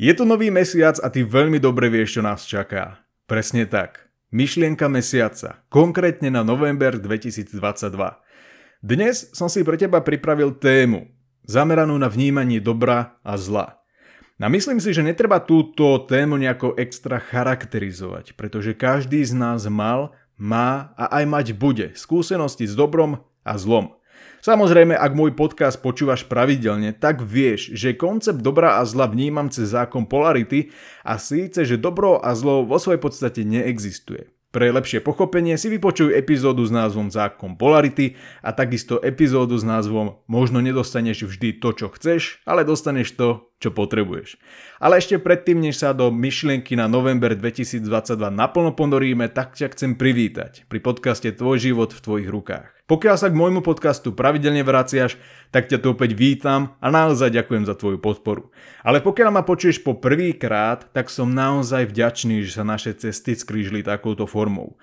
Je tu nový mesiac a ty veľmi dobre vieš, čo nás čaká. Presne tak. Myšlienka mesiaca, konkrétne na november 2022. Dnes som si pre teba pripravil tému, zameranú na vnímanie dobra a zla. A myslím si, že netreba túto tému nejako extra charakterizovať, pretože každý z nás mal, má a aj mať bude skúsenosti s dobrom a zlom. Samozrejme, ak môj podcast počúvaš pravidelne, tak vieš, že koncept dobra a zla vnímam cez zákon polarity a síce, že dobro a zlo vo svojej podstate neexistuje. Pre lepšie pochopenie si vypočuj epizódu s názvom Zákon Polarity a takisto epizódu s názvom Možno nedostaneš vždy to, čo chceš, ale dostaneš to, čo potrebuješ. Ale ešte predtým, než sa do myšlienky na november 2022 naplno ponoríme, tak ťa chcem privítať pri podcaste Tvoj život v tvojich rukách. Pokiaľ sa k môjmu podcastu pravidelne vraciaš, tak ťa tu opäť vítam a naozaj ďakujem za tvoju podporu. Ale pokiaľ ma počuješ po prvý krát, tak som naozaj vďačný, že sa naše cesty skrížili takouto formou.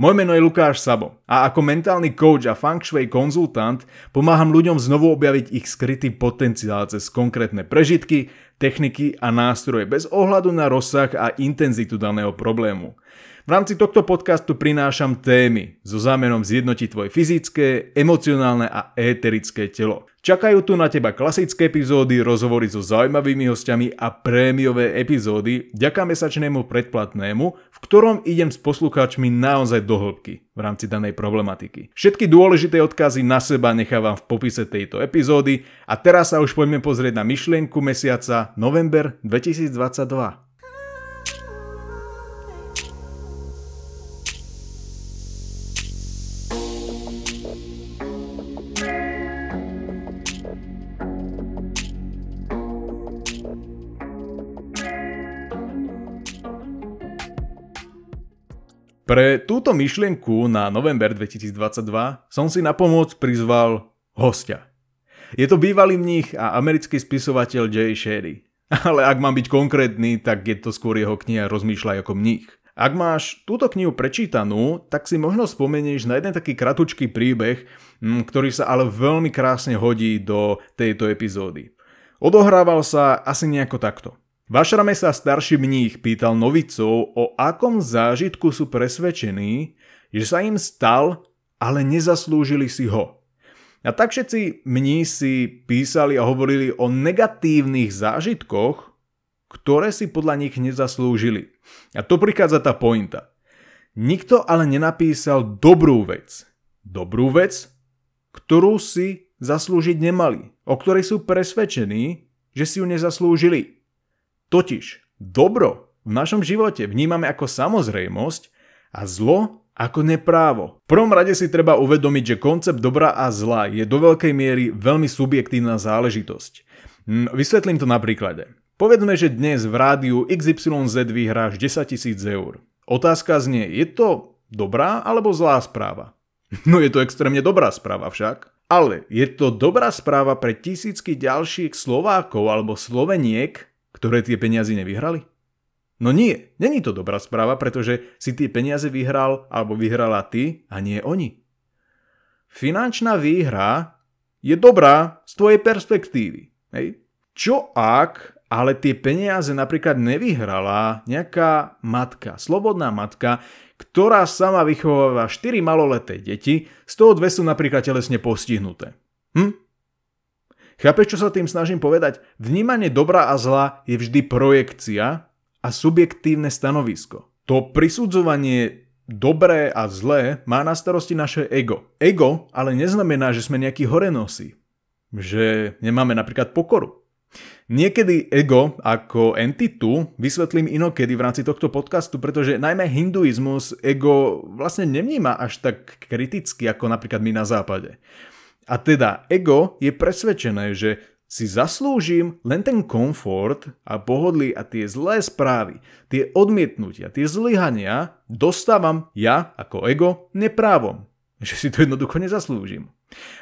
Moje meno je Lukáš Sabo a ako mentálny coach a feng shui konzultant pomáham ľuďom znovu objaviť ich skrytý potenciál cez konkrétne prežitky, techniky a nástroje bez ohľadu na rozsah a intenzitu daného problému. V rámci tohto podcastu prinášam témy so zámerom zjednotiť tvoje fyzické, emocionálne a éterické telo. Čakajú tu na teba klasické epizódy, rozhovory so zaujímavými hostiami a prémiové epizódy ďaká mesačnému predplatnému, v ktorom idem s poslucháčmi naozaj do hĺbky v rámci danej problematiky. Všetky dôležité odkazy na seba nechávam v popise tejto epizódy a teraz sa už poďme pozrieť na myšlienku mesiaca november 2022. Pre túto myšlienku na november 2022 som si na pomoc prizval hostia. Je to bývalý mních a americký spisovateľ Jay Sherry. Ale ak mám byť konkrétny, tak je to skôr jeho kniha Rozmýšľaj ako mních. Ak máš túto knihu prečítanú, tak si možno spomenieš na jeden taký kratučký príbeh, mm, ktorý sa ale veľmi krásne hodí do tejto epizódy. Odohrával sa asi nejako takto. V ašrame sa starší mních pýtal novicov, o akom zážitku sú presvedčení, že sa im stal, ale nezaslúžili si ho. A tak všetci mnísi písali a hovorili o negatívnych zážitkoch, ktoré si podľa nich nezaslúžili. A to prichádza tá pointa. Nikto ale nenapísal dobrú vec. Dobrú vec, ktorú si zaslúžiť nemali, o ktorej sú presvedčení, že si ju nezaslúžili. Totiž dobro v našom živote vnímame ako samozrejmosť a zlo ako neprávo. V prvom rade si treba uvedomiť, že koncept dobra a zla je do veľkej miery veľmi subjektívna záležitosť. Hm, vysvetlím to na príklade. Povedzme, že dnes v rádiu XYZ vyhráš 10 tisíc eur. Otázka znie, je to dobrá alebo zlá správa? No je to extrémne dobrá správa však. Ale je to dobrá správa pre tisícky ďalších Slovákov alebo Sloveniek, ktoré tie peniazy nevyhrali? No nie, není to dobrá správa, pretože si tie peniaze vyhral alebo vyhrala ty a nie oni. Finančná výhra je dobrá z tvojej perspektívy. Hej? Čo ak ale tie peniaze napríklad nevyhrala nejaká matka, slobodná matka, ktorá sama vychováva 4 maloleté deti, z toho dve sú napríklad telesne postihnuté. Hm? Chápeš, čo sa tým snažím povedať? Vnímanie dobra a zla je vždy projekcia a subjektívne stanovisko. To prisudzovanie dobré a zlé má na starosti naše ego. Ego ale neznamená, že sme nejakí horenosí. Že nemáme napríklad pokoru. Niekedy ego ako entitu vysvetlím inokedy v rámci tohto podcastu, pretože najmä hinduizmus ego vlastne nevníma až tak kriticky ako napríklad my na západe. A teda ego je presvedčené, že si zaslúžim len ten komfort a pohodlie a tie zlé správy, tie odmietnutia, tie zlyhania dostávam ja ako ego neprávom. Že si to jednoducho nezaslúžim.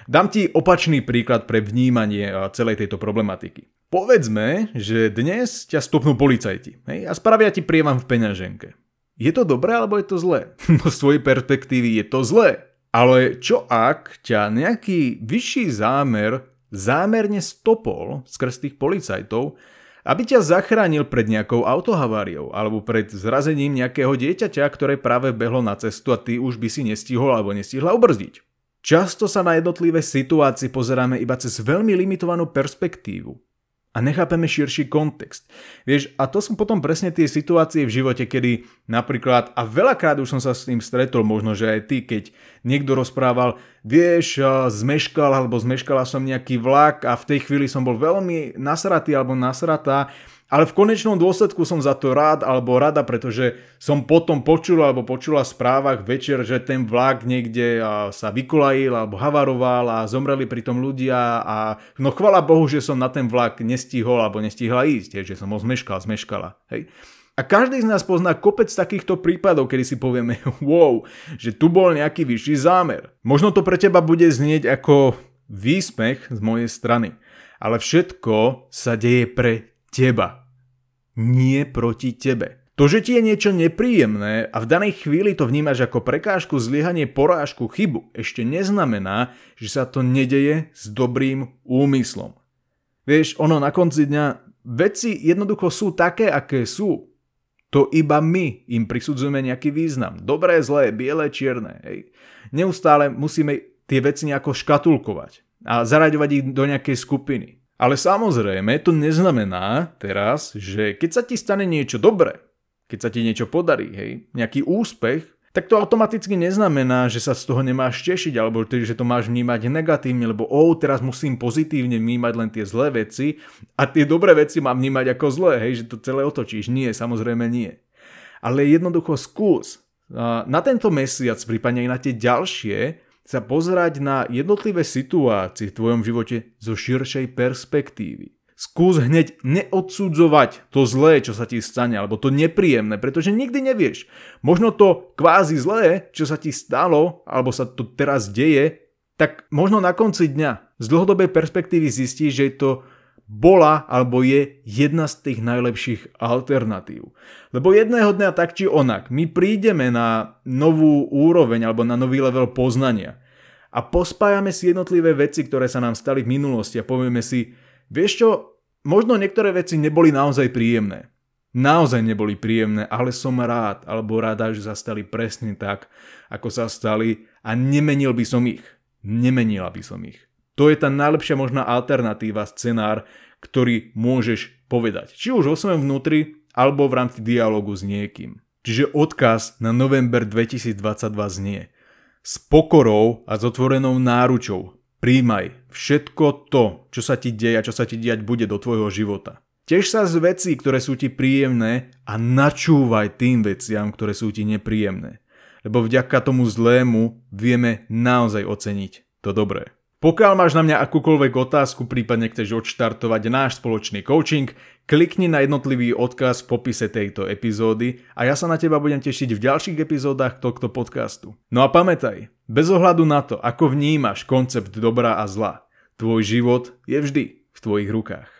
Dám ti opačný príklad pre vnímanie celej tejto problematiky. Povedzme, že dnes ťa stopnú policajti hej, a spravia ti prievam v peňaženke. Je to dobré alebo je to zlé? Z tvojej perspektívy je to zlé. Ale čo ak ťa nejaký vyšší zámer zámerne stopol skrz tých policajtov Aby ťa zachránil pred nejakou autohaváriou alebo pred zrazením nejakého dieťaťa, ktoré práve behlo na cestu a ty už by si nestihol alebo nestihla ubrzdiť. Často sa na jednotlivé situácie pozeráme iba cez veľmi limitovanú perspektívu a nechápeme širší kontext. Vieš, a to sú potom presne tie situácie v živote, kedy napríklad, a veľakrát už som sa s tým stretol, možno, že aj ty, keď niekto rozprával, vieš, zmeškal alebo zmeškala som nejaký vlak a v tej chvíli som bol veľmi nasratý alebo nasratá ale v konečnom dôsledku som za to rád alebo rada, pretože som potom počul alebo počula v správach večer, že ten vlak niekde sa vykolajil alebo havaroval a zomreli pri tom ľudia a no chvala Bohu, že som na ten vlak nestihol alebo nestihla ísť, že som ho zmeškal, zmeškala. Hej. A každý z nás pozná kopec takýchto prípadov, kedy si povieme, wow, že tu bol nejaký vyšší zámer. Možno to pre teba bude znieť ako výsmech z mojej strany, ale všetko sa deje pre teba nie proti tebe. To, že ti je niečo nepríjemné a v danej chvíli to vnímaš ako prekážku, zlyhanie, porážku, chybu, ešte neznamená, že sa to nedeje s dobrým úmyslom. Vieš, ono na konci dňa, veci jednoducho sú také, aké sú. To iba my im prisudzujeme nejaký význam. Dobré, zlé, biele, čierne. Hej. Neustále musíme tie veci nejako škatulkovať a zaraďovať ich do nejakej skupiny. Ale samozrejme to neznamená teraz, že keď sa ti stane niečo dobré, keď sa ti niečo podarí, hej, nejaký úspech, tak to automaticky neznamená, že sa z toho nemáš tešiť, alebo že to máš vnímať negatívne, lebo oh, teraz musím pozitívne vnímať len tie zlé veci a tie dobré veci mám vnímať ako zlé, hej, že to celé otočíš. Nie, samozrejme nie. Ale jednoducho skús na tento mesiac, prípadne aj na tie ďalšie, sa pozerať na jednotlivé situácie v tvojom živote zo širšej perspektívy. Skús hneď neodsudzovať to zlé, čo sa ti stane, alebo to nepríjemné, pretože nikdy nevieš. Možno to kvázi zlé, čo sa ti stalo, alebo sa to teraz deje, tak možno na konci dňa z dlhodobej perspektívy zistíš, že to bola alebo je jedna z tých najlepších alternatív. Lebo jedného dňa tak či onak, my prídeme na novú úroveň alebo na nový level poznania a pospájame si jednotlivé veci, ktoré sa nám stali v minulosti a povieme si, vieš čo, možno niektoré veci neboli naozaj príjemné. Naozaj neboli príjemné, ale som rád alebo rada, že sa stali presne tak, ako sa stali a nemenil by som ich. Nemenila by som ich. To je tá najlepšia možná alternatíva, scenár, ktorý môžeš povedať. Či už vo svojom vnútri, alebo v rámci dialogu s niekým. Čiže odkaz na november 2022 znie. S pokorou a s otvorenou náručou príjmaj všetko to, čo sa ti deje a čo sa ti diať bude do tvojho života. Tež sa z vecí, ktoré sú ti príjemné a načúvaj tým veciam, ktoré sú ti nepríjemné. Lebo vďaka tomu zlému vieme naozaj oceniť to dobré. Pokiaľ máš na mňa akúkoľvek otázku, prípadne chceš odštartovať náš spoločný coaching, klikni na jednotlivý odkaz v popise tejto epizódy a ja sa na teba budem tešiť v ďalších epizódach tohto podcastu. No a pamätaj, bez ohľadu na to, ako vnímaš koncept dobra a zla, tvoj život je vždy v tvojich rukách.